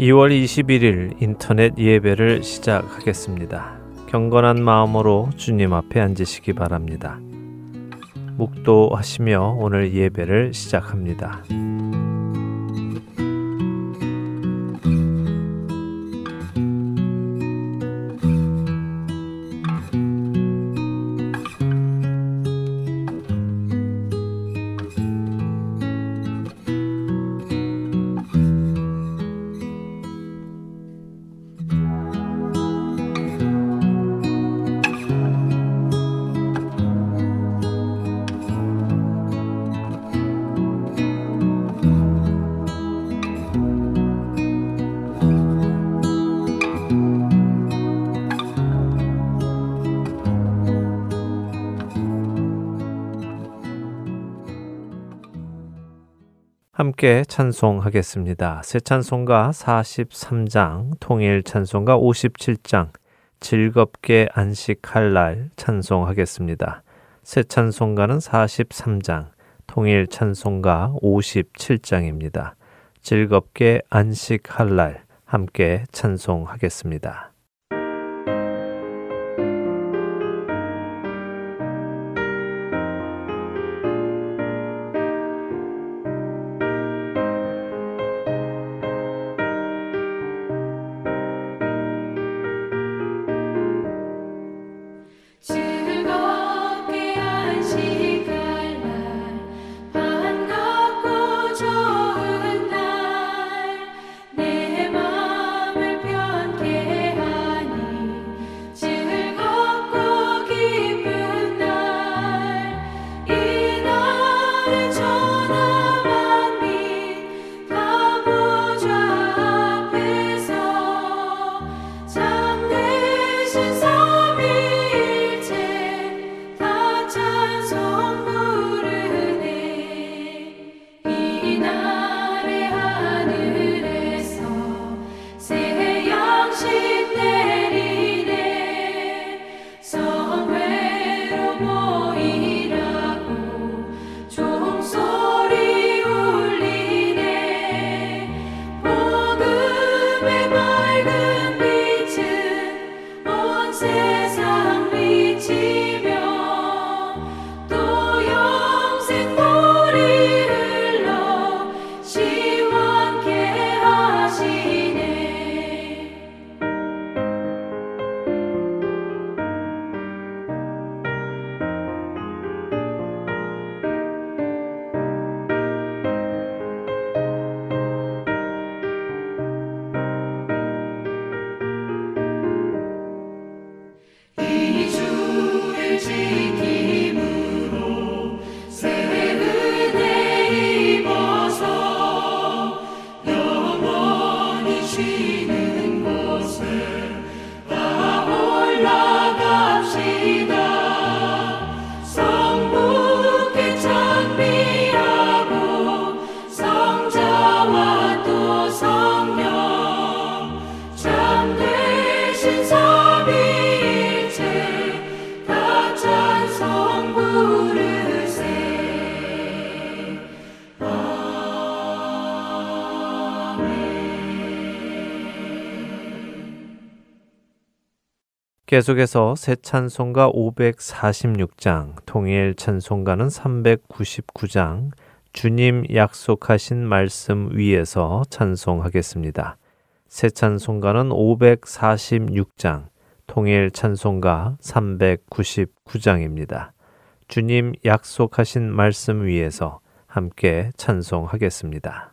2월 21일 인터넷 예배를 시작하겠습니다. 경건한 마음으로 주님 앞에 앉으시기 바랍니다. 묵도하시며 오늘 예배를 시작합니다. 함께 찬송하겠습니다. 새 찬송가 43장, 통일 찬송가 57장, 즐겁게 안식할 날 찬송하겠습니다. 새 찬송가는 43장, 통일 찬송가 57장입니다. 즐겁게 안식할 날 함께 찬송하겠습니다. promises 계속해서 새 찬송가 546장, 통일 찬송가는 399장, 주님 약속하신 말씀 위에서 찬송하겠습니다. 새 찬송가는 546장, 통일 찬송가 399장입니다. 주님 약속하신 말씀 위에서 함께 찬송하겠습니다.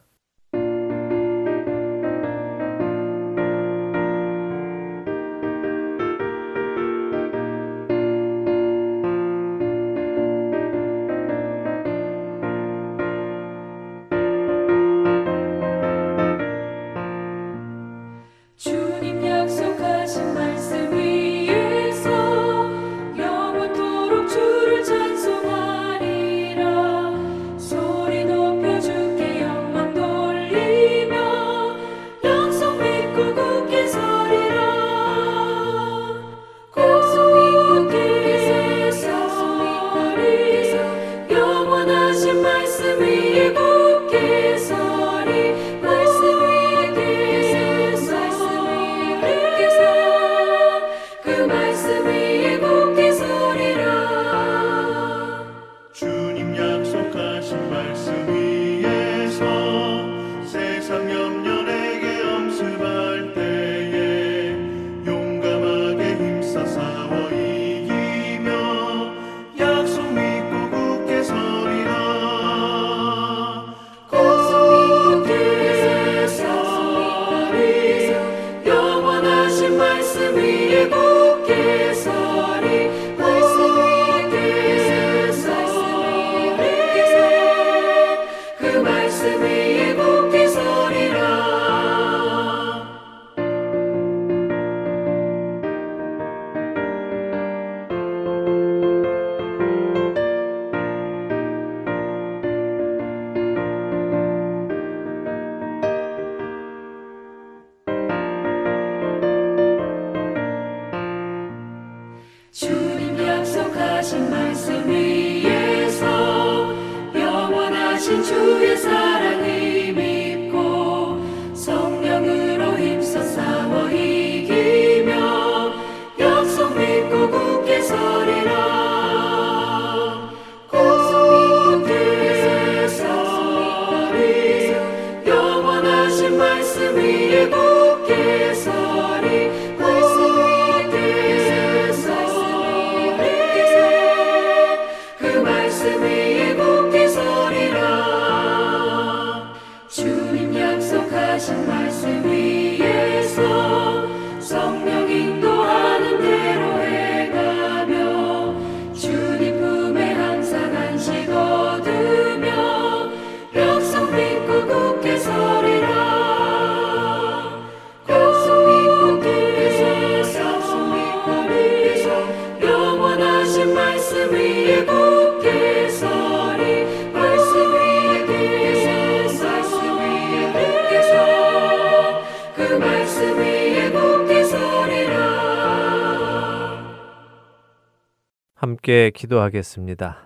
기도하겠습니다.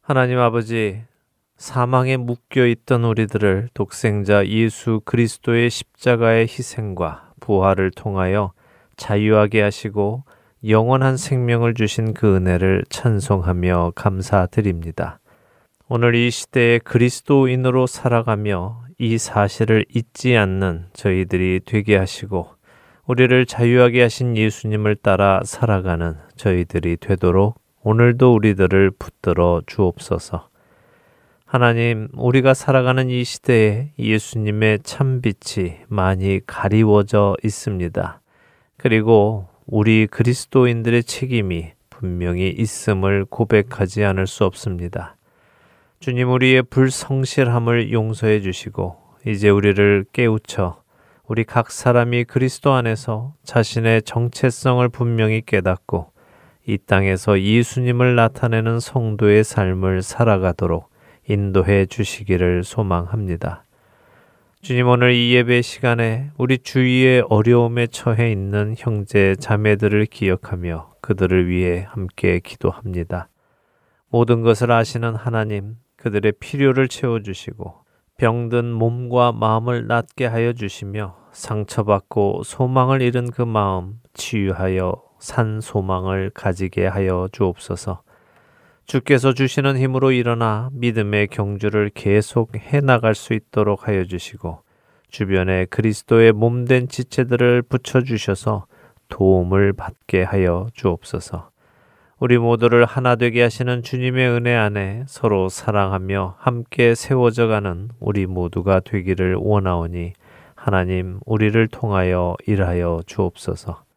하나님 아버지, 사망에 묶여 있던 우리들을 독생자 예수 그리스도의 십자가의 희생과 부활을 통하여 자유하게 하시고 영원한 생명을 주신 그 은혜를 찬송하며 감사드립니다. 오늘 이 시대에 그리스도인으로 살아가며 이 사실을 잊지 않는 저희들이 되게 하시고 우리를 자유하게 하신 예수님을 따라 살아가는 저희들이 되도록 오늘도 우리들을 붙들어 주옵소서. 하나님, 우리가 살아가는 이 시대에 예수님의 참빛이 많이 가리워져 있습니다. 그리고 우리 그리스도인들의 책임이 분명히 있음을 고백하지 않을 수 없습니다. 주님 우리의 불성실함을 용서해 주시고 이제 우리를 깨우쳐 우리 각 사람이 그리스도 안에서 자신의 정체성을 분명히 깨닫고 이 땅에서 예수님을 나타내는 성도의 삶을 살아가도록 인도해 주시기를 소망합니다. 주님 오늘 이 예배 시간에 우리 주위의 어려움에 처해 있는 형제 자매들을 기억하며 그들을 위해 함께 기도합니다. 모든 것을 아시는 하나님, 그들의 필요를 채워주시고 병든 몸과 마음을 낫게 하여 주시며 상처받고 소망을 잃은 그 마음 치유하여 산 소망을 가지게 하여 주옵소서. 주께서 주시는 힘으로 일어나 믿음의 경주를 계속 해 나갈 수 있도록 하여 주시고 주변에 그리스도의 몸된 지체들을 붙여 주셔서 도움을 받게 하여 주옵소서. 우리 모두를 하나 되게 하시는 주님의 은혜 안에 서로 사랑하며 함께 세워져 가는 우리 모두가 되기를 원하오니 하나님 우리를 통하여 일하여 주옵소서.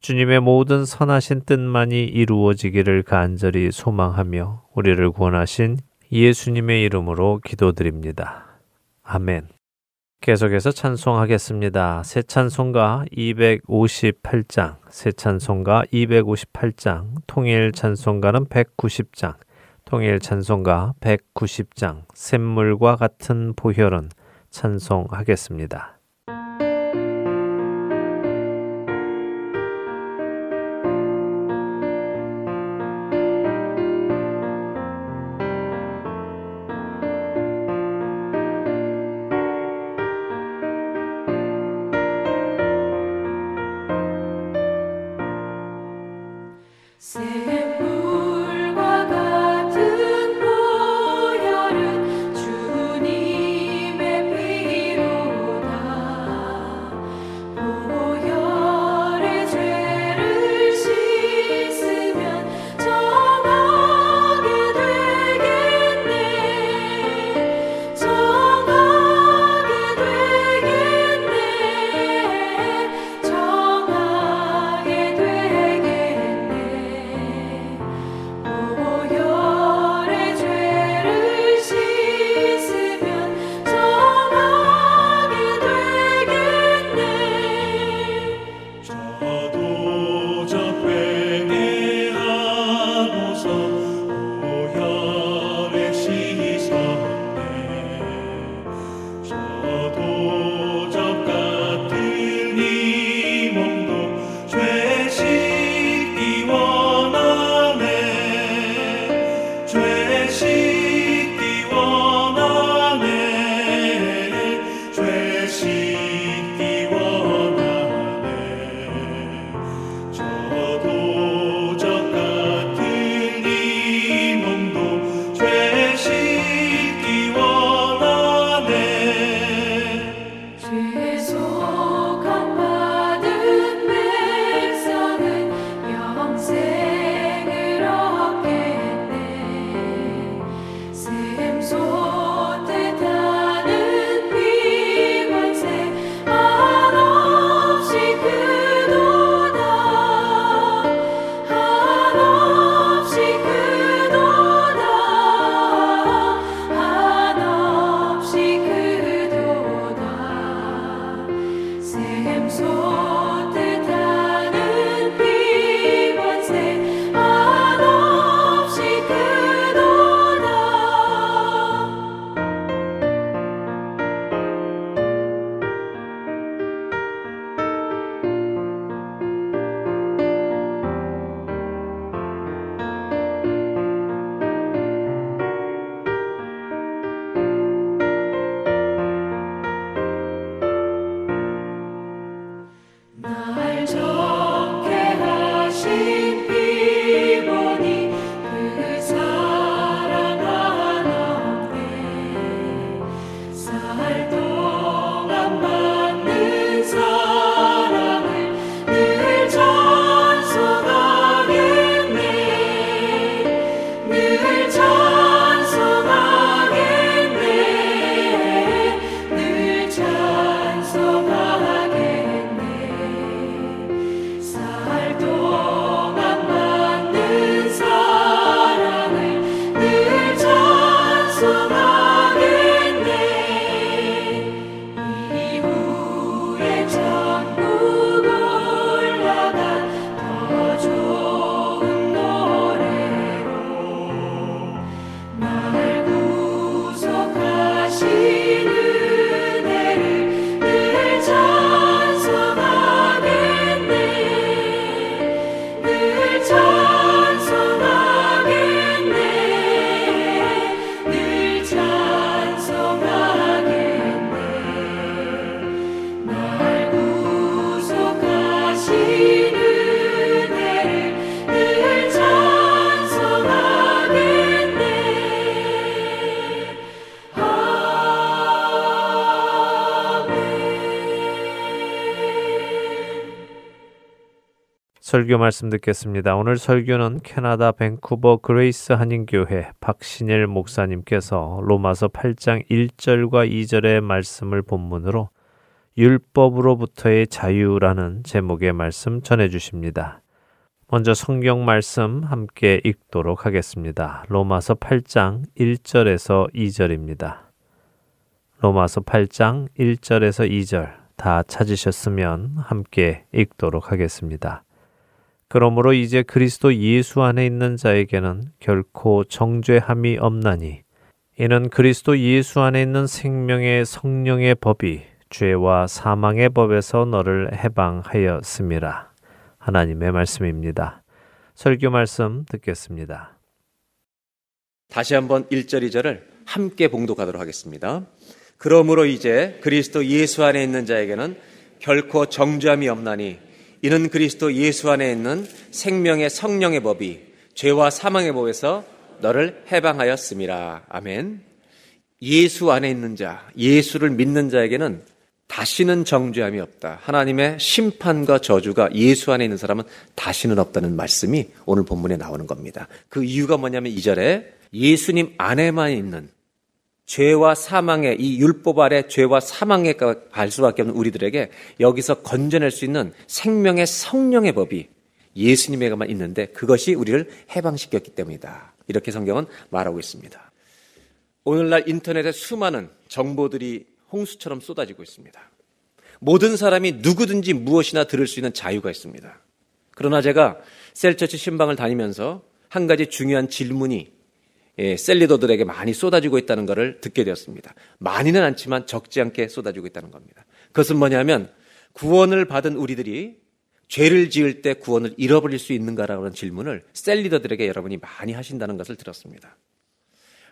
주님의 모든 선하신 뜻만이 이루어지기를 간절히 소망하며 우리를 구원하신 예수님의 이름으로 기도드립니다. 아멘. 계속해서 찬송하겠습니다. 새 찬송가 258장, 새 찬송가 258장, 통일 찬송가는 190장, 통일 찬송가 190장, 샘물과 같은 보혈은 찬송하겠습니다. 설교 말씀 듣겠습니다. 오늘 설교는 캐나다 밴쿠버 그레이스 한인교회 박신일 목사님께서 로마서 8장 1절과 2절의 말씀을 본문으로 율법으로부터의 자유라는 제목의 말씀 전해 주십니다. 먼저 성경 말씀 함께 읽도록 하겠습니다. 로마서 8장 1절에서 2절입니다. 로마서 8장 1절에서 2절 다 찾으셨으면 함께 읽도록 하겠습니다. 그러므로 이제 그리스도 예수 안에 있는 자에게는 결코 정죄함이 없나니 이는 그리스도 예수 안에 있는 생명의 성령의 법이 죄와 사망의 법에서 너를 해방하였음이라. 하나님의 말씀입니다. 설교 말씀 듣겠습니다. 다시 한번 1절 2절을 함께 봉독하도록 하겠습니다. 그러므로 이제 그리스도 예수 안에 있는 자에게는 결코 정죄함이 없나니 이는 그리스도 예수 안에 있는 생명의 성령의 법이 죄와 사망의 법에서 너를 해방하였음이라. 아멘. 예수 안에 있는 자, 예수를 믿는 자에게는 다시는 정죄함이 없다. 하나님의 심판과 저주가 예수 안에 있는 사람은 다시는 없다는 말씀이 오늘 본문에 나오는 겁니다. 그 이유가 뭐냐면 이절에 예수님 안에만 있는 죄와 사망의 이 율법 아래 죄와 사망에 갈 수밖에 없는 우리들에게 여기서 건져낼 수 있는 생명의 성령의 법이 예수님에게만 있는데 그것이 우리를 해방시켰기 때문이다. 이렇게 성경은 말하고 있습니다. 오늘날 인터넷에 수많은 정보들이 홍수처럼 쏟아지고 있습니다. 모든 사람이 누구든지 무엇이나 들을 수 있는 자유가 있습니다. 그러나 제가 셀처치 신방을 다니면서 한 가지 중요한 질문이 예, 셀리더들에게 많이 쏟아지고 있다는 것을 듣게 되었습니다. 많이는 않지만 적지 않게 쏟아지고 있다는 겁니다. 그것은 뭐냐면 구원을 받은 우리들이 죄를 지을 때 구원을 잃어버릴 수 있는가라는 질문을 셀리더들에게 여러분이 많이 하신다는 것을 들었습니다.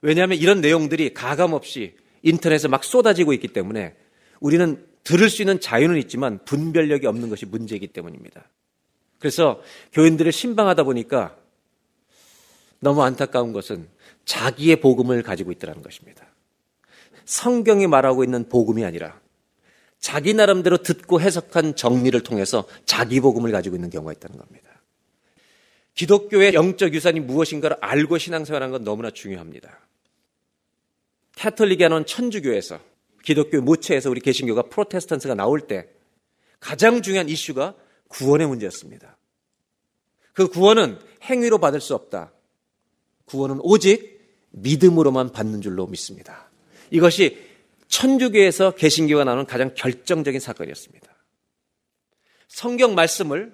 왜냐하면 이런 내용들이 가감 없이 인터넷에 막 쏟아지고 있기 때문에 우리는 들을 수 있는 자유는 있지만 분별력이 없는 것이 문제이기 때문입니다. 그래서 교인들을 신방하다 보니까 너무 안타까운 것은 자기의 복음을 가지고 있더라는 것입니다. 성경이 말하고 있는 복음이 아니라 자기 나름대로 듣고 해석한 정리를 통해서 자기 복음을 가지고 있는 경우가 있다는 겁니다. 기독교의 영적 유산이 무엇인가를 알고 신앙생활하는 건 너무나 중요합니다. 캐톨릭에 는 천주교에서 기독교 무체에서 우리 개신교가 프로테스탄트가 나올 때 가장 중요한 이슈가 구원의 문제였습니다. 그 구원은 행위로 받을 수 없다. 구원은 오직 믿음으로만 받는 줄로 믿습니다. 이것이 천주교에서 개신교가 나오는 가장 결정적인 사건이었습니다. 성경 말씀을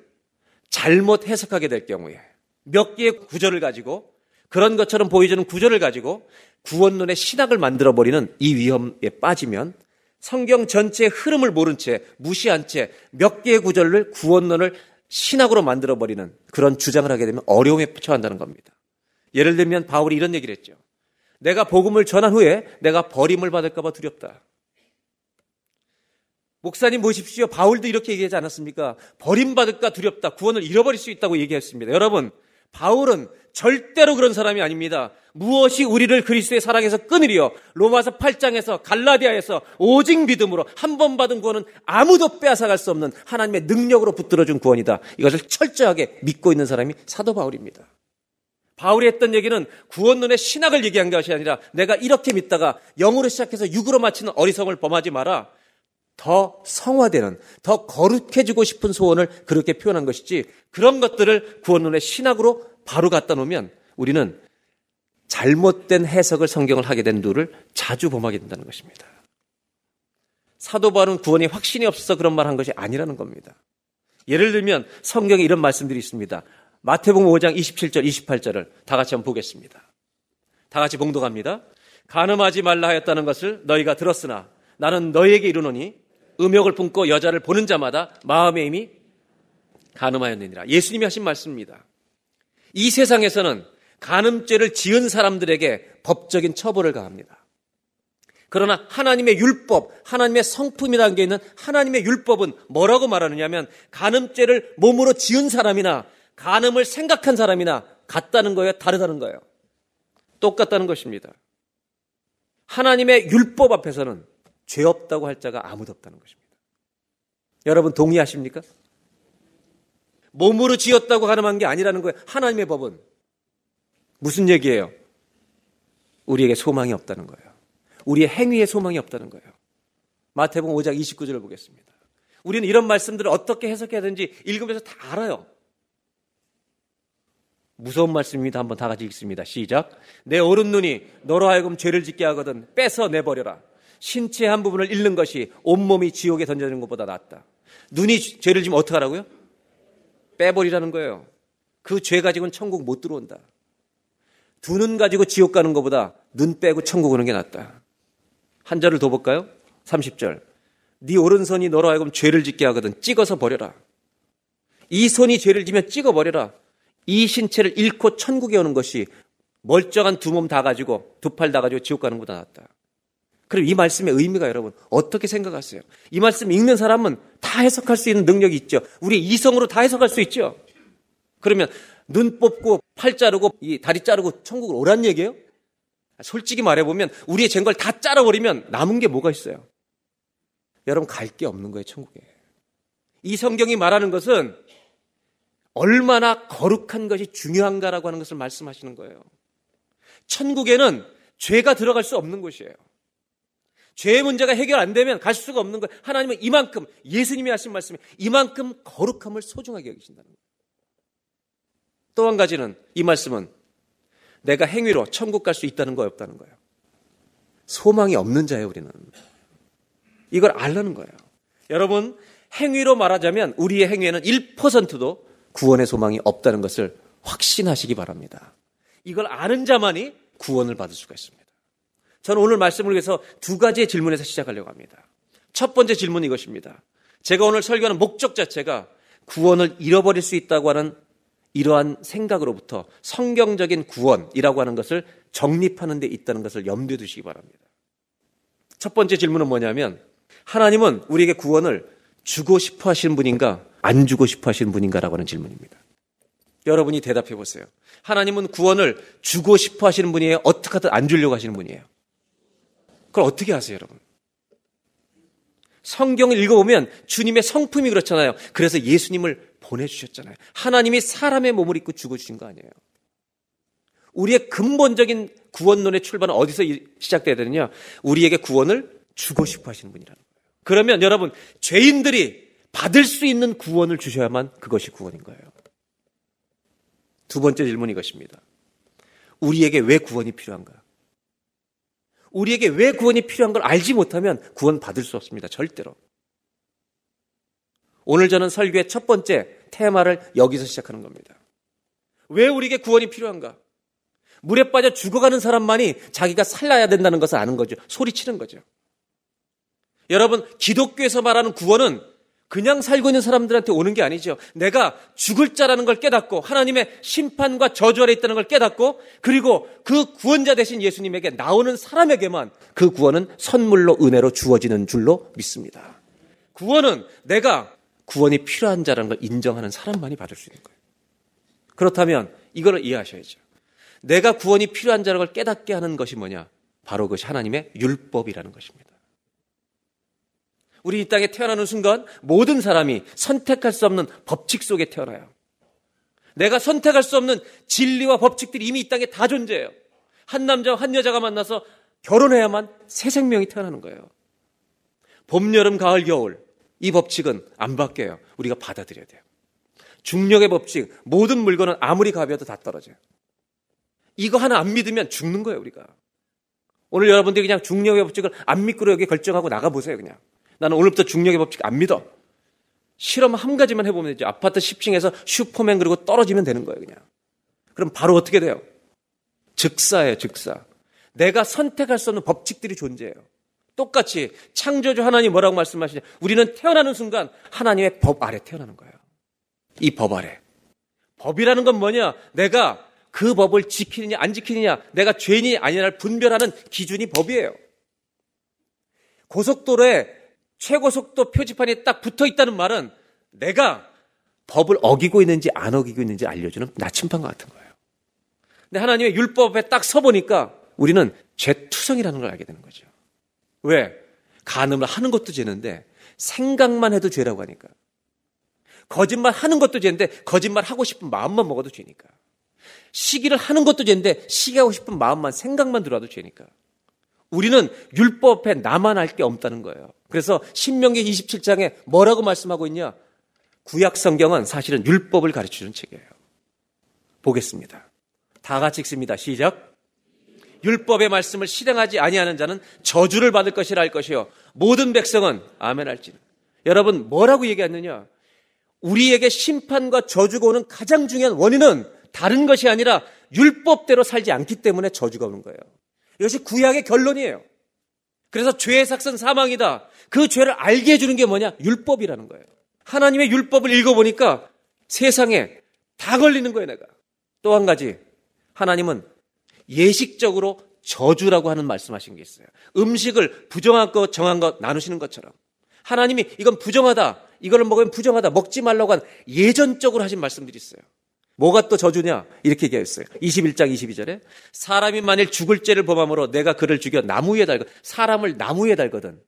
잘못 해석하게 될 경우에 몇 개의 구절을 가지고 그런 것처럼 보여주는 구절을 가지고 구원론의 신학을 만들어버리는 이 위험에 빠지면 성경 전체의 흐름을 모른 채 무시한 채 몇 개의 구절을 구원론을 신학으로 만들어버리는 그런 주장을 하게 되면 어려움에 처한다는 겁니다. 예를 들면 바울이 이런 얘기를 했죠. 내가 복음을 전한 후에 내가 버림을 받을까봐 두렵다. 목사님 보십시오. 바울도 이렇게 얘기하지 않았습니까? 버림받을까 두렵다. 구원을 잃어버릴 수 있다고 얘기했습니다. 여러분, 바울은 절대로 그런 사람이 아닙니다. 무엇이 우리를 그리스도의 사랑에서 끊으리요? 로마서 8장에서 갈라디아에서 오직 믿음으로 한 번 받은 구원은 아무도 빼앗아갈 수 없는 하나님의 능력으로 붙들어준 구원이다. 이것을 철저하게 믿고 있는 사람이 사도 바울입니다. 바울이 했던 얘기는 구원론의 신학을 얘기한 것이 아니라 내가 이렇게 믿다가 영으로 시작해서 육으로 마치는 어리석음을 범하지 마라. 더 성화되는, 더 거룩해지고 싶은 소원을 그렇게 표현한 것이지 그런 것들을 구원론의 신학으로 바로 갖다 놓으면 우리는 잘못된 해석을 성경을 하게 된 누를 자주 범하게 된다는 것입니다. 사도 바울은 구원이 확신이 없어서 그런 말 한 것이 아니라는 겁니다. 예를 들면 성경에 이런 말씀들이 있습니다. 마태복음 5장 27절, 28절을 다 같이 한번 보겠습니다. 다 같이 봉독합니다. 가늠하지 말라 하였다는 것을 너희가 들었으나 나는 너희에게 이르노니 음욕을 품고 여자를 보는 자마다 마음의 힘이 가늠하였느니라. 예수님이 하신 말씀입니다. 이 세상에서는 간음죄를 지은 사람들에게 법적인 처벌을 가합니다. 그러나 하나님의 율법, 하나님의 성품이라는 게 있는 하나님의 율법은 뭐라고 말하느냐면 간음죄를 몸으로 지은 사람이나 간음을 생각한 사람이나 같다는 거예요? 다르다는 거예요? 똑같다는 것입니다. 하나님의 율법 앞에서는 죄 없다고 할 자가 아무도 없다는 것입니다. 여러분 동의하십니까? 몸으로 지었다고 가늠한 게 아니라는 거예요. 하나님의 법은. 무슨 얘기예요? 우리에게 소망이 없다는 거예요. 우리의 행위에 소망이 없다는 거예요. 마태복음 5장 29절을 보겠습니다. 우리는 이런 말씀들을 어떻게 해석해야 되는지 읽으면서 다 알아요. 무서운 말씀입니다. 한번 다 같이 읽습니다. 시작. 내 오른 눈이 너로 하여금 죄를 짓게 하거든 빼서 내버려라. 신체 한 부분을 잃는 것이 온몸이 지옥에 던져지는 것보다 낫다. 눈이 죄를 지면 어떻게 하라고요? 빼버리라는 거예요. 그 죄 가지고는 천국 못 들어온다. 두 눈 가지고 지옥 가는 것보다 눈 빼고 천국 오는 게 낫다. 한 절을 더 볼까요? 30절. 네 오른손이 너로 하여금 죄를 짓게 하거든 찍어서 버려라. 이 손이 죄를 지면 찍어 버려라. 이 신체를 잃고 천국에 오는 것이 멀쩡한 두 몸 다 가지고 두 팔 다 가지고 지옥 가는 것보다 낫다. 그럼 이 말씀의 의미가 여러분 어떻게 생각하세요? 이 말씀 읽는 사람은 다 해석할 수 있는 능력이 있죠. 우리 이성으로 다 해석할 수 있죠. 그러면 눈 뽑고 팔 자르고 이 다리 자르고 천국을 오란 얘기예요? 솔직히 말해보면 우리의 쟁 걸 다 잘라버리면 남은 게 뭐가 있어요? 여러분 갈 게 없는 거예요 천국에. 이 성경이 말하는 것은 얼마나 거룩한 것이 중요한가라고 하는 것을 말씀하시는 거예요. 천국에는 죄가 들어갈 수 없는 곳이에요. 죄의 문제가 해결 안 되면 갈 수가 없는 거예요. 하나님은 이만큼 예수님이 하신 말씀에 이만큼 거룩함을 소중하게 여기신다는 거예요. 또 한 가지는 이 말씀은 내가 행위로 천국 갈 수 있다는 거 없다는 거예요. 소망이 없는 자예요, 우리는. 이걸 알라는 거예요. 여러분, 행위로 말하자면 우리의 행위에는 1%도 구원의 소망이 없다는 것을 확신하시기 바랍니다. 이걸 아는 자만이 구원을 받을 수가 있습니다. 저는 오늘 말씀을 위해서 두 가지의 질문에서 시작하려고 합니다. 첫 번째 질문은 이것입니다. 제가 오늘 설교하는 목적 자체가 구원을 잃어버릴 수 있다고 하는 이러한 생각으로부터 성경적인 구원이라고 하는 것을 정립하는 데 있다는 것을 염두에 두시기 바랍니다. 첫 번째 질문은 뭐냐면 하나님은 우리에게 구원을 주고 싶어 하시는 분인가 안 주고 싶어 하시는 분인가라고 하는 질문입니다. 여러분이 대답해 보세요. 하나님은 구원을 주고 싶어 하시는 분이에요? 어떻게 하든 안 주려고 하시는 분이에요? 그걸 어떻게 하세요, 여러분? 성경을 읽어보면 주님의 성품이 그렇잖아요. 그래서 예수님을 보내주셨잖아요. 하나님이 사람의 몸을 입고 죽어주신 거 아니에요. 우리의 근본적인 구원론의 출발은 어디서 시작돼야 되느냐? 우리에게 구원을 주고 싶어 하시는 분이라는 거예요. 그러면 여러분, 죄인들이 받을 수 있는 구원을 주셔야만 그것이 구원인 거예요. 두 번째 질문이 이것입니다. 우리에게 왜 구원이 필요한가? 우리에게 왜 구원이 필요한 걸 알지 못하면 구원 받을 수 없습니다. 절대로. 오늘 저는 설교의 첫 번째 테마를 여기서 시작하는 겁니다. 왜 우리에게 구원이 필요한가? 물에 빠져 죽어가는 사람만이 자기가 살라야 된다는 것을 아는 거죠. 소리치는 거죠. 여러분, 기독교에서 말하는 구원은 그냥 살고 있는 사람들한테 오는 게 아니죠. 내가 죽을 자라는 걸 깨닫고 하나님의 심판과 저주 아래 있다는 걸 깨닫고 그리고 그 구원자 대신 예수님에게 나오는 사람에게만 그 구원은 선물로 은혜로 주어지는 줄로 믿습니다. 구원은 내가 구원이 필요한 자라는 걸 인정하는 사람만이 받을 수 있는 거예요. 그렇다면 이걸 이해하셔야죠. 내가 구원이 필요한 자라는 걸 깨닫게 하는 것이 뭐냐? 바로 그것이 하나님의 율법이라는 것입니다. 우리 이 땅에 태어나는 순간 모든 사람이 선택할 수 없는 법칙 속에 태어나요. 내가 선택할 수 없는 진리와 법칙들이 이미 이 땅에 다 존재해요. 한 남자와 한 여자가 만나서 결혼해야만 새 생명이 태어나는 거예요. 봄, 여름, 가을, 겨울 이 법칙은 안 바뀌어요. 우리가 받아들여야 돼요. 중력의 법칙 모든 물건은 아무리 가벼워도 다 떨어져요. 이거 하나 안 믿으면 죽는 거예요, 우리가. 오늘 여러분들이 그냥 중력의 법칙을 안 믿고 여기 결정하고 나가보세요, 그냥. 나는 오늘부터 중력의 법칙 안 믿어. 실험 한 가지만 해보면 되죠. 아파트 10층에서 슈퍼맨 그리고 떨어지면 되는 거예요, 그냥. 그럼 바로 어떻게 돼요? 즉사예요, 즉사. 내가 선택할 수 없는 법칙들이 존재해요. 똑같이 창조주 하나님 뭐라고 말씀하시냐? 우리는 태어나는 순간 하나님의 법 아래 태어나는 거예요. 이 법 아래. 법이라는 건 뭐냐? 내가 그 법을 지키느냐 안 지키느냐, 내가 죄인이 아니냐를 분별하는 기준이 법이에요. 고속도로에 최고 속도 표지판이 딱 붙어 있다는 말은 내가 법을 어기고 있는지 안 어기고 있는지 알려주는 나침반과 같은 거예요. 근데 하나님의 율법에 딱 서보니까 우리는 죄투성이라는 걸 알게 되는 거죠. 왜? 간음을 하는 것도 죄는데 생각만 해도 죄라고 하니까. 거짓말 하는 것도 죄인데 거짓말 하고 싶은 마음만 먹어도 죄니까. 시기를 하는 것도 죄인데 시기하고 싶은 마음만 생각만 들어도 죄니까. 우리는 율법 앞에 나만 할 게 없다는 거예요. 그래서 신명기 27장에 뭐라고 말씀하고 있냐? 구약 성경은 사실은 율법을 가르쳐 주는 책이에요. 보겠습니다. 다 같이 읽습니다. 시작. 율법의 말씀을 실행하지 아니하는 자는 저주를 받을 것이라 할 것이요 모든 백성은 아멘 할지는. 여러분 뭐라고 얘기했느냐? 우리에게 심판과 저주가 오는 가장 중요한 원인은 다른 것이 아니라 율법대로 살지 않기 때문에 저주가 오는 거예요. 이것이 구약의 결론이에요. 그래서 죄의 삭선 사망이다. 그 죄를 알게 해주는 게 뭐냐? 율법이라는 거예요. 하나님의 율법을 읽어보니까 세상에 다 걸리는 거예요, 내가. 또 한 가지. 하나님은 예식적으로 저주라고 하는 말씀하신 게 있어요. 음식을 부정한 것, 정한 것 나누시는 것처럼. 하나님이 이건 부정하다. 이거를 먹으면 부정하다. 먹지 말라고 한 예전적으로 하신 말씀들이 있어요. 뭐가 또 저주냐? 이렇게 얘기했어요. 21장 22절에 사람이 만일 죽을 죄를 범함으로 내가 그를 죽여 나무 위에 달거 사람을 나무 위에 달거든.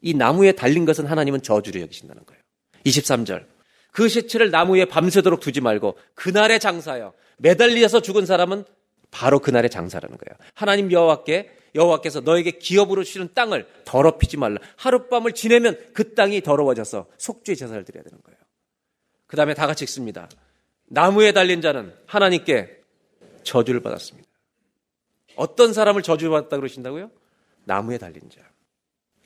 이 나무에 달린 것은 하나님은 저주를 여기신다는 거예요. 23절 그 시체를 나무에 밤새도록 두지 말고 그날의 장사여 매달려서 죽은 사람은 바로 그날의 장사라는 거예요. 하나님 여호와께 여호와께서 너에게 기업으로 주시는 땅을 더럽히지 말라. 하룻밤을 지내면 그 땅이 더러워져서 속죄 제사를 드려야 되는 거예요. 그 다음에 다 같이 읽습니다. 나무에 달린 자는 하나님께 저주를 받았습니다. 어떤 사람을 저주받았다 그러신다고요? 나무에 달린 자.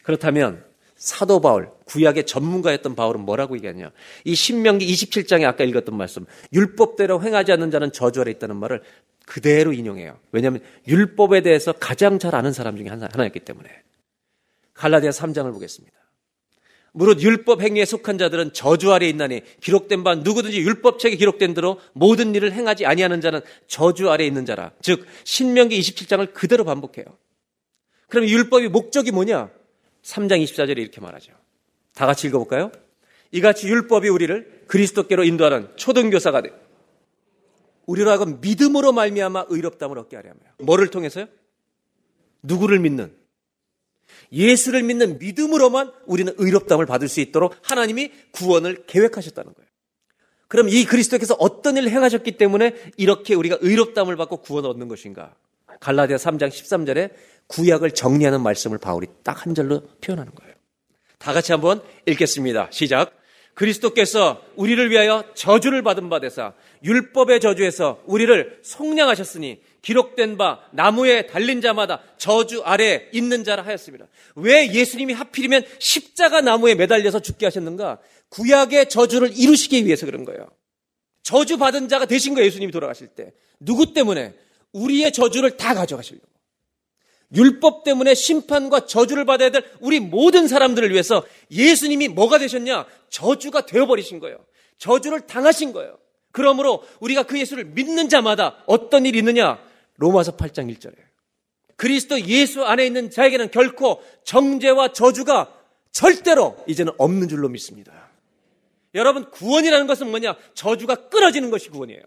그렇다면 사도 바울, 구약의 전문가였던 바울은 뭐라고 얘기하냐? 이 신명기 27장에 아까 읽었던 말씀, 율법대로 행하지 않는 자는 저주 아래 있다는 말을 그대로 인용해요. 왜냐하면 율법에 대해서 가장 잘 아는 사람 중에 하나였기 때문에. 갈라디아 3장을 보겠습니다. 무릇 율법 행위에 속한 자들은 저주 아래 있나니 기록된 바 누구든지 율법책에 기록된 대로 모든 일을 행하지 아니하는 자는 저주 아래 있는 자라. 즉 신명기 27장을 그대로 반복해요. 그럼 율법의 목적이 뭐냐? 3장 24절에 이렇게 말하죠. 다 같이 읽어볼까요? 이같이 율법이 우리를 그리스도께로 인도하는 초등교사가 돼. 우리로 하여금 믿음으로 말미암아 의롭담을 얻게 하려 하며. 뭐를 통해서요? 누구를 믿는? 예수를 믿는 믿음으로만 우리는 의롭담을 받을 수 있도록 하나님이 구원을 계획하셨다는 거예요. 그럼 이 그리스도께서 어떤 일을 행하셨기 때문에 이렇게 우리가 의롭담을 받고 구원을 얻는 것인가? 갈라디아 3장 13절에 구약을 정리하는 말씀을 바울이 딱 한 절로 표현하는 거예요. 다 같이 한번 읽겠습니다. 시작. 그리스도께서 우리를 위하여 저주를 받은 바 되사 율법의 저주에서 우리를 속량하셨으니 기록된 바 나무에 달린 자마다 저주 아래 있는 자라 하였습니다. 왜 예수님이 하필이면 십자가 나무에 매달려서 죽게 하셨는가? 구약의 저주를 이루시기 위해서 그런 거예요. 저주 받은 자가 되신 거예요. 예수님이 돌아가실 때. 누구 때문에? 우리의 저주를 다 가져가시려고. 율법 때문에 심판과 저주를 받아야 될 우리 모든 사람들을 위해서 예수님이 뭐가 되셨냐? 저주가 되어버리신 거예요. 저주를 당하신 거예요. 그러므로 우리가 그 예수를 믿는 자마다 어떤 일이 있느냐? 로마서 8장 1절에. 그리스도 예수 안에 있는 자에게는 결코 정죄와 저주가 절대로 이제는 없는 줄로 믿습니다. 여러분, 구원이라는 것은 뭐냐? 저주가 끊어지는 것이 구원이에요.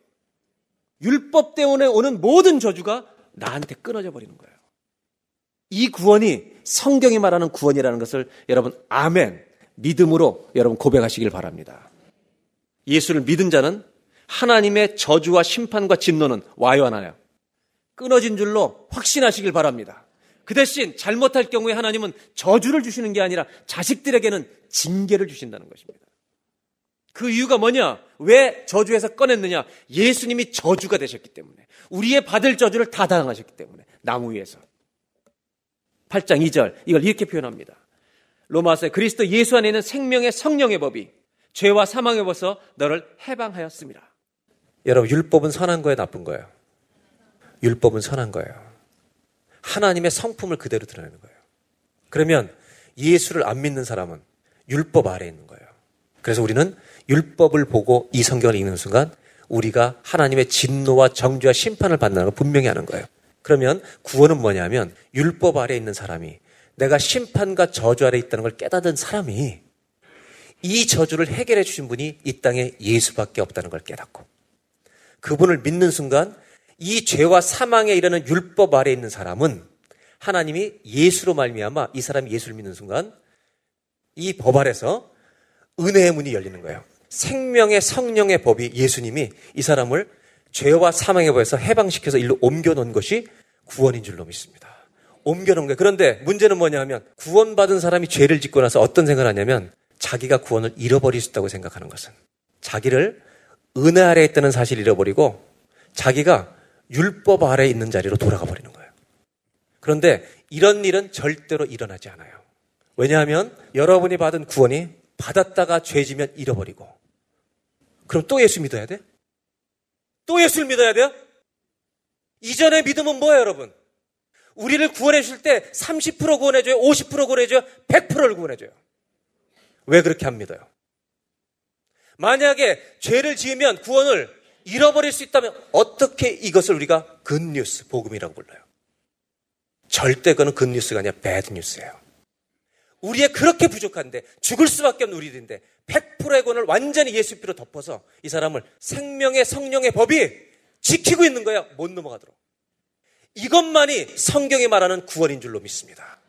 율법 때문에 오는 모든 저주가 나한테 끊어져 버리는 거예요. 이 구원이 성경이 말하는 구원이라는 것을 여러분, 아멘, 믿음으로 여러분 고백하시길 바랍니다. 예수를 믿은 자는 하나님의 저주와 심판과 진노는 와요 안 와요? 끊어진 줄로 확신하시길 바랍니다. 그 대신 잘못할 경우에 하나님은 저주를 주시는 게 아니라 자식들에게는 징계를 주신다는 것입니다. 그 이유가 뭐냐? 왜 저주에서 꺼냈느냐? 예수님이 저주가 되셨기 때문에. 우리의 받을 저주를 다 당하셨기 때문에. 나무 위에서. 8장 2절. 이걸 이렇게 표현합니다. 로마서에 그리스도 예수 안에 있는 생명의 성령의 법이 죄와 사망의 법에서 너를 해방하였습니다. 여러분, 율법은 선한 거예요, 나쁜 거예요? 율법은 선한 거예요. 하나님의 성품을 그대로 드러내는 거예요. 그러면 예수를 안 믿는 사람은 율법 아래에 있는 거예요. 그래서 우리는 율법을 보고 이 성경을 읽는 순간 우리가 하나님의 진노와 정죄와 심판을 받는다는 걸 분명히 하는 거예요. 그러면 구원은 뭐냐면 율법 아래에 있는 사람이 내가 심판과 저주 아래에 있다는 걸 깨닫은 사람이 이 저주를 해결해 주신 분이 이 땅에 예수밖에 없다는 걸 깨닫고 그분을 믿는 순간 이 죄와 사망에 이르는 율법 아래에 있는 사람은 하나님이 예수로 말미암아 이 사람이 예수를 믿는 순간 이 법 아래서 은혜의 문이 열리는 거예요. 생명의 성령의 법이 예수님이 이 사람을 죄와 사망의 법에서 해방시켜서 일로 옮겨놓은 것이 구원인 줄로 믿습니다. 옮겨놓은 거예요. 그런데 문제는 뭐냐 하면 구원받은 사람이 죄를 짓고 나서 어떤 생각을 하냐면 자기가 구원을 잃어버릴 수 있다고 생각하는 것은 자기를 은혜 아래에 있다는 사실을 잃어버리고 자기가 율법 아래에 있는 자리로 돌아가 버리는 거예요. 그런데 이런 일은 절대로 일어나지 않아요. 왜냐하면 여러분이 받은 구원이 받았다가 죄지면 잃어버리고 그럼 또 예수 믿어야 돼? 또 예수를 믿어야 돼요? 이전의 믿음은 뭐예요, 여러분? 우리를 구원해 줄 때 30% 구원해 줘요? 50% 구원해 줘요? 100%를 구원해 줘요? 왜 그렇게 안 믿어요? 만약에 죄를 지으면 구원을 잃어버릴 수 있다면 어떻게 이것을 우리가 굿뉴스, 복음이라고 불러요? 절대 그는 굿뉴스가 아니라 배드뉴스예요. 우리의 그렇게 부족한데 죽을 수밖에 없는 우리들인데 100%의 권을 완전히 예수 피로 덮어서 이 사람을 생명의 성령의 법이 지키고 있는 거예요. 못 넘어가도록. 이것만이 성경이 말하는 구원인 줄로 믿습니다.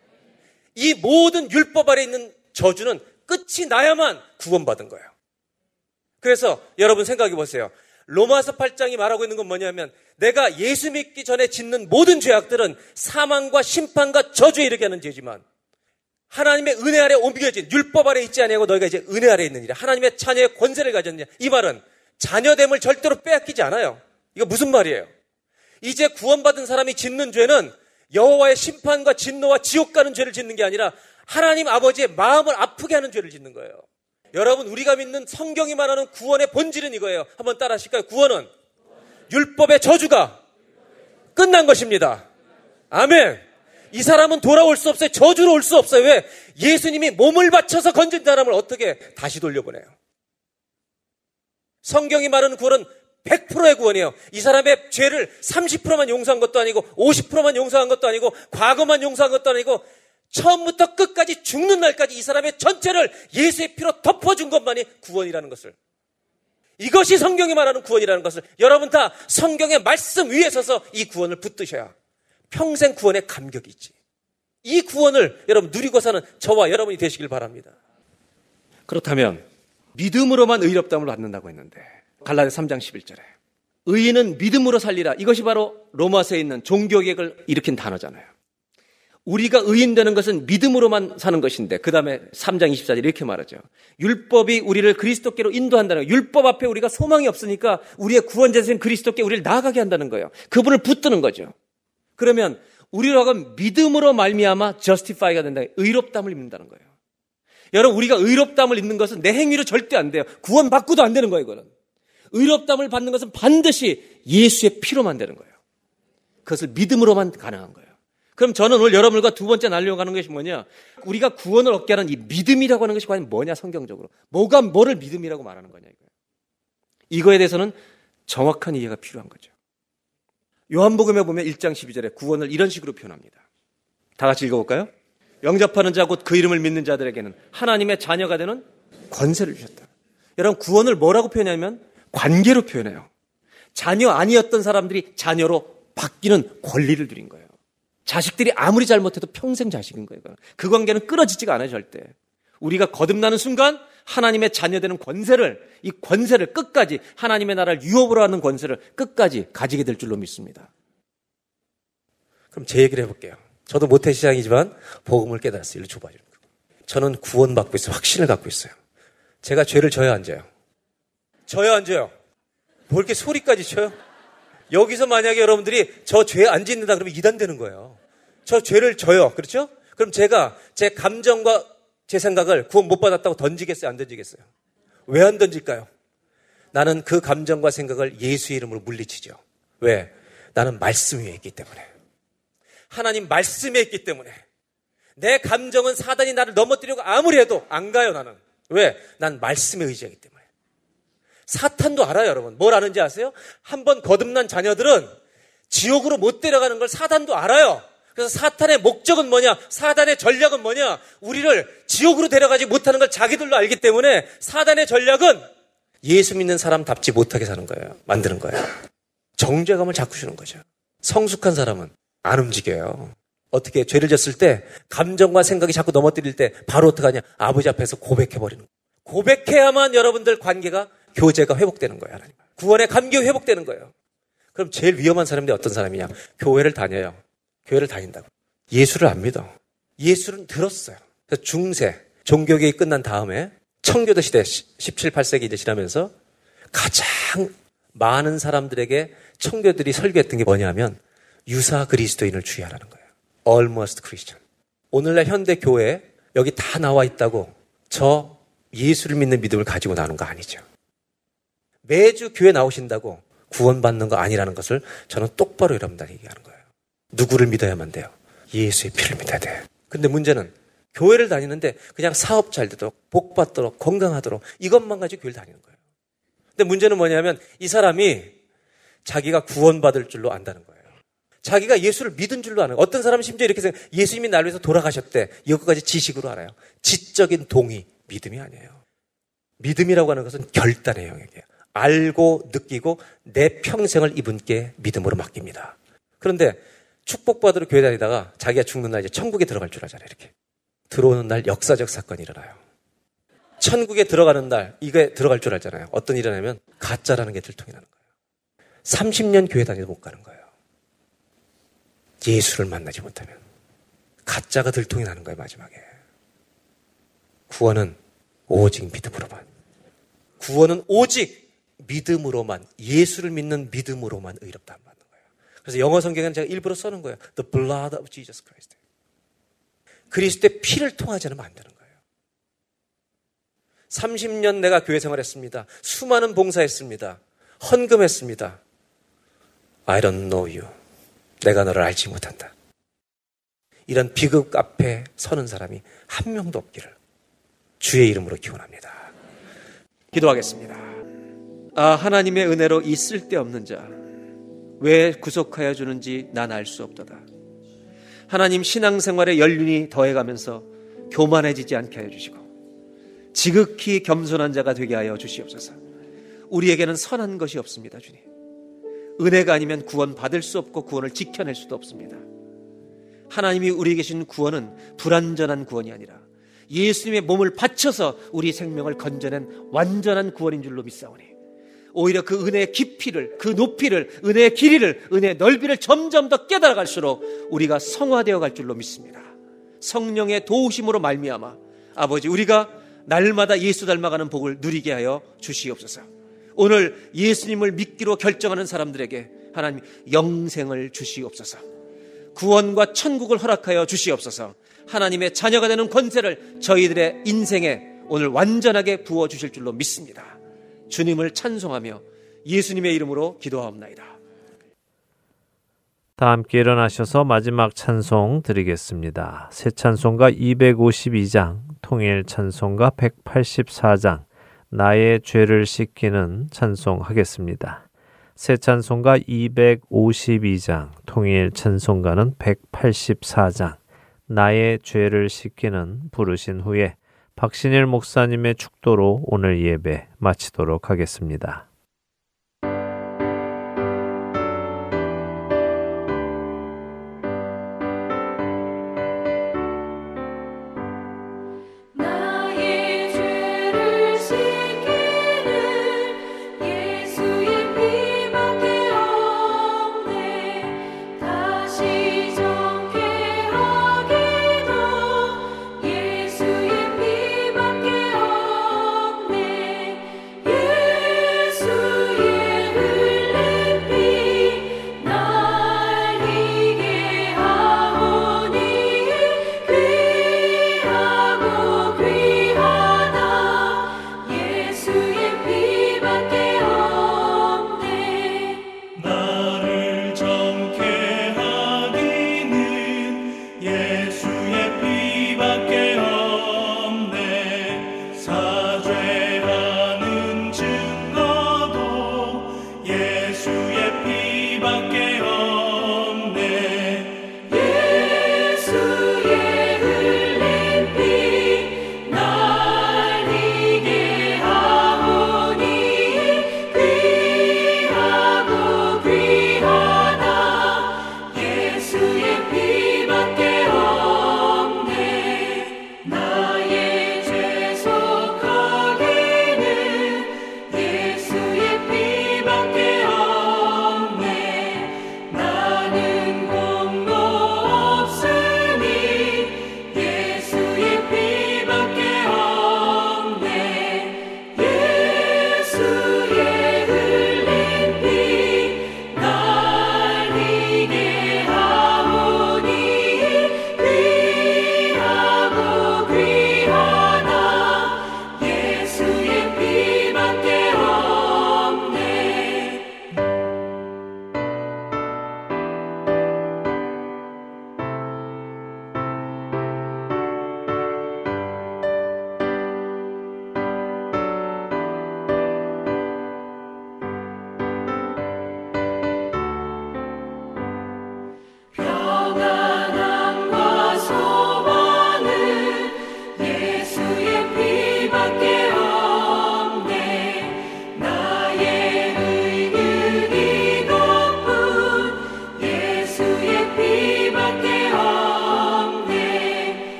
이 모든 율법 아래 있는 저주는 끝이 나야만 구원받은 거예요. 그래서 여러분 생각해 보세요. 로마서 8장이 말하고 있는 건 뭐냐면 내가 예수 믿기 전에 짓는 모든 죄악들은 사망과 심판과 저주에 이르게 하는 죄지만 하나님의 은혜 아래 옮겨진 율법 아래 있지 아니하고 너희가 이제 은혜 아래 있느니라 하나님의 자녀의 권세를 가졌느냐 이 말은 자녀됨을 절대로 빼앗기지 않아요. 이거 무슨 말이에요? 이제 구원받은 사람이 짓는 죄는 여호와의 심판과 진노와 지옥 가는 죄를 짓는 게 아니라 하나님 아버지의 마음을 아프게 하는 죄를 짓는 거예요. 여러분 우리가 믿는 성경이 말하는 구원의 본질은 이거예요. 한번 따라 하실까요? 구원은 율법의 저주가 끝난 것입니다. 아멘. 이 사람은 돌아올 수 없어요. 저주로 올 수 없어요. 왜? 예수님이 몸을 바쳐서 건진 사람을 어떻게 다시 돌려보내요? 성경이 말하는 구원은 100%의 구원이에요. 이 사람의 죄를 30%만 용서한 것도 아니고 50%만 용서한 것도 아니고 과거만 용서한 것도 아니고 처음부터 끝까지 죽는 날까지 이 사람의 전체를 예수의 피로 덮어준 것만이 구원이라는 것을 이것이 성경이 말하는 구원이라는 것을 여러분 다 성경의 말씀 위에 서서 이 구원을 붙드셔야 평생 구원의 감격이 있지. 이 구원을 여러분 누리고 사는 저와 여러분이 되시길 바랍니다. 그렇다면 믿음으로만 의롭다함을 받는다고 했는데 갈라디 3장 11절에 의인은 믿음으로 살리라. 이것이 바로 로마서에 있는 종교개혁을 일으킨 단어잖아요. 우리가 의인 되는 것은 믿음으로만 사는 것인데 그 다음에 3장 24절 이렇게 말하죠. 율법이 우리를 그리스도께로 인도한다는 거예요. 율법 앞에 우리가 소망이 없으니까 우리의 구원자신 그리스도께 우리를 나아가게 한다는 거예요. 그분을 붙드는 거죠. 그러면 우리로 하여금 믿음으로 말미암아 justify가 된다. 의롭담을 입는다는 거예요. 여러분 우리가 의롭담을 입는 것은 내 행위로 절대 안 돼요. 구원 받고도 안 되는 거예요. 이거는. 의롭담을 받는 것은 반드시 예수의 피로만 되는 거예요. 그것을 믿음으로만 가능한 거예요. 그럼 저는 오늘 여러분과 두 번째 날려고 하는 것이 뭐냐? 우리가 구원을 얻게 하는 이 믿음이라고 하는 것이 과연 뭐냐, 성경적으로. 뭐가 뭐를 믿음이라고 말하는 거냐, 이거예요. 이거에 대해서는 정확한 이해가 필요한 거죠. 요한복음에 보면 1장 12절에 구원을 이런 식으로 표현합니다. 다 같이 읽어볼까요? 영접하는 자 곧 그 이름을 믿는 자들에게는 하나님의 자녀가 되는 권세를 주셨다. 여러분 구원을 뭐라고 표현하냐면 관계로 표현해요. 자녀 아니었던 사람들이 자녀로 바뀌는 권리를 드린 거예요. 자식들이 아무리 잘못해도 평생 자식인 거예요. 그 관계는 끊어지지가 않아요, 절대. 우리가 거듭나는 순간 하나님의 자녀되는 권세를, 이 권세를 끝까지, 하나님의 나라를 유업으로 하는 권세를 끝까지 가지게 될 줄로 믿습니다. 그럼 제 얘기를 해볼게요. 저도 모태시장이지만 복음을 깨달았어요. 일로 줘봐요. 저는 구원받고 있어요. 확신을 갖고 있어요. 제가 죄를 져야 안 져요. 져야 안 져요. 뭐 이렇게 소리까지 쳐요? 여기서 만약에 여러분들이 저 죄 안 짓는다 그러면 이단되는 거예요. 저 죄를 져요. 그렇죠? 그럼 제가 제 감정과 제 생각을 구원 못 받았다고 던지겠어요? 안 던지겠어요? 왜 안 던질까요? 나는 그 감정과 생각을 예수 이름으로 물리치죠. 왜? 나는 말씀 위에 있기 때문에. 하나님 말씀에 있기 때문에. 내 감정은 사단이 나를 넘어뜨리고 아무리 해도 안 가요, 나는. 왜? 난 말씀에 의지하기 때문에. 사탄도 알아요, 여러분. 뭘 아는지 아세요? 한 번 거듭난 자녀들은 지옥으로 못 데려가는 걸 사탄도 알아요. 그래서 사탄의 목적은 뭐냐? 사단의 전략은 뭐냐? 우리를 지옥으로 데려가지 못하는 걸 자기들도 알기 때문에 사단의 전략은 예수 믿는 사람답지 못하게 사는 거예요. 만드는 거예요. 정죄감을 자꾸 주는 거죠. 성숙한 사람은 안 움직여요. 어떻게 죄를 졌을 때 감정과 생각이 자꾸 넘어뜨릴 때 바로 어떡하냐? 아버지 앞에서 고백해 버리는 거예요. 고백해야만 여러분들 관계가 교제가 회복되는 거예요. 하나님. 구원의 감격 회복되는 거예요. 그럼 제일 위험한 사람들이 어떤 사람이냐? 교회를 다녀요. 교회를 다닌다고. 예수를 안 믿어. 예수를 들었어요. 그래서 중세, 종교개혁이 끝난 다음에 청교도 시대 17, 8세기 이제 지나면서 가장 많은 사람들에게 청교들이 설교했던 게 뭐냐면 유사 그리스도인을 주의하라는 거예요. Almost Christian. 오늘날 현대 교회 여기 다 나와 있다고 저 예수를 믿는 믿음을 가지고 나오는 거 아니죠. 매주 교회 나오신다고 구원받는 거 아니라는 것을 저는 똑바로 여러분들 얘기하는 거예요. 누구를 믿어야만 돼요? 예수의 피를 믿어야 돼요. 근데 문제는 교회를 다니는데 그냥 사업 잘 되도록, 복 받도록, 건강하도록 이것만 가지고 교회를 다니는 거예요. 근데 문제는 뭐냐면 이 사람이 자기가 구원받을 줄로 안다는 거예요. 자기가 예수를 믿은 줄로 아는 거예요. 어떤 사람은 심지어 이렇게 생각, 예수님이 나를 위해서 돌아가셨대. 이것까지 지식으로 알아요. 지적인 동의, 믿음이 아니에요. 믿음이라고 하는 것은 결단의 영역이에요. 알고 느끼고 내 평생을 이분께 믿음으로 맡깁니다. 그런데 축복받으러 교회 다니다가 자기가 죽는 날 이제 천국에 들어갈 줄 알잖아요. 이렇게. 들어오는 날 역사적 사건이 일어나요. 천국에 들어가는 날 이게 들어갈 줄 알잖아요. 어떤 일이 일어나면 가짜라는 게 들통이 나는 거예요. 30년 교회 다니도 못 가는 거예요. 예수를 만나지 못하면 가짜가 들통이 나는 거예요. 마지막에. 구원은 오직 믿음으로만. 구원은 오직 믿음으로만 예수를 믿는 믿음으로만 의롭다 받는 거예요. 그래서 영어 성경에는 제가 일부러 써는 거예요. The blood of Jesus Christ. 그리스도의 피를 통하지 않으면 안 되는 거예요. 30년 내가 교회 생활했습니다. 수많은 봉사했습니다. 헌금했습니다. I don't know you. 내가 너를 알지 못한다. 이런 비극 앞에 서는 사람이 한 명도 없기를 주의 이름으로 기원합니다. 기도하겠습니다. 아, 하나님의 은혜로 이 쓸데없는 자, 왜 구속하여 주는지 난 알 수 없도다. 하나님 신앙생활의 연륜이 더해가면서 교만해지지 않게 하여 주시고, 지극히 겸손한 자가 되게 하여 주시옵소서. 우리에게는 선한 것이 없습니다, 주님. 은혜가 아니면 구원 받을 수 없고 구원을 지켜낼 수도 없습니다. 하나님이 우리에게 주신 구원은 불완전한 구원이 아니라 예수님의 몸을 바쳐서 우리 생명을 건져낸 완전한 구원인 줄로 믿사오니 오히려 그 은혜의 깊이를 그 높이를 은혜의 길이를 은혜의 넓이를 점점 더 깨달아 갈수록 우리가 성화되어 갈 줄로 믿습니다. 성령의 도우심으로 말미암아 아버지 우리가 날마다 예수 닮아가는 복을 누리게 하여 주시옵소서. 오늘 예수님을 믿기로 결정하는 사람들에게 하나님 영생을 주시옵소서. 구원과 천국을 허락하여 주시옵소서. 하나님의 자녀가 되는 권세를 저희들의 인생에 오늘 완전하게 부어 주실 줄로 믿습니다. 주님을 찬송하며 예수님의 이름으로 기도하옵나이다. 다 함께 일어나셔서 마지막 찬송 드리겠습니다. 새 찬송가 252장, 통일 찬송가 184장, 나의 죄를 씻기는 찬송 하겠습니다. 새 찬송가 252장, 통일 찬송가는 184장, 나의 죄를 씻기는 부르신 후에 박신일 목사님의 축도로 오늘 예배 마치도록 하겠습니다.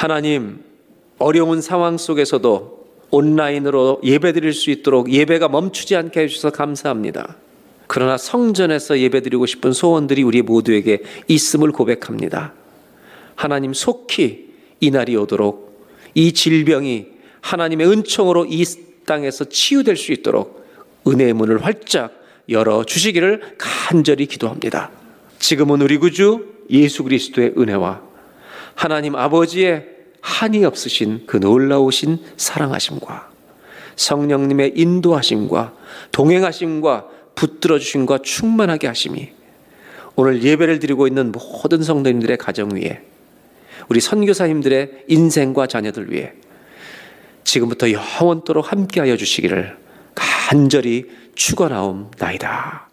하나님, 어려운 상황 속에서도 온라인으로 예배 드릴 수 있도록 예배가 멈추지 않게 해주셔서 감사합니다. 그러나 성전에서 예배 드리고 싶은 소원들이 우리 모두에게 있음을 고백합니다. 하나님 속히 이 날이 오도록 이 질병이 하나님의 은총으로 이 땅에서 치유될 수 있도록 은혜의 문을 활짝 열어 주시기를 간절히 기도합니다. 지금은 우리 구주 예수 그리스도의 은혜와 하나님 아버지의 한이 없으신 그 놀라우신 사랑하심과 성령님의 인도하심과 동행하심과 붙들어 주심과 충만하게 하심이 오늘 예배를 드리고 있는 모든 성도님들의 가정 위에 우리 선교사님들의 인생과 자녀들 위해 지금부터 영원토록 함께하여 주시기를 간절히 축원하옵나이다.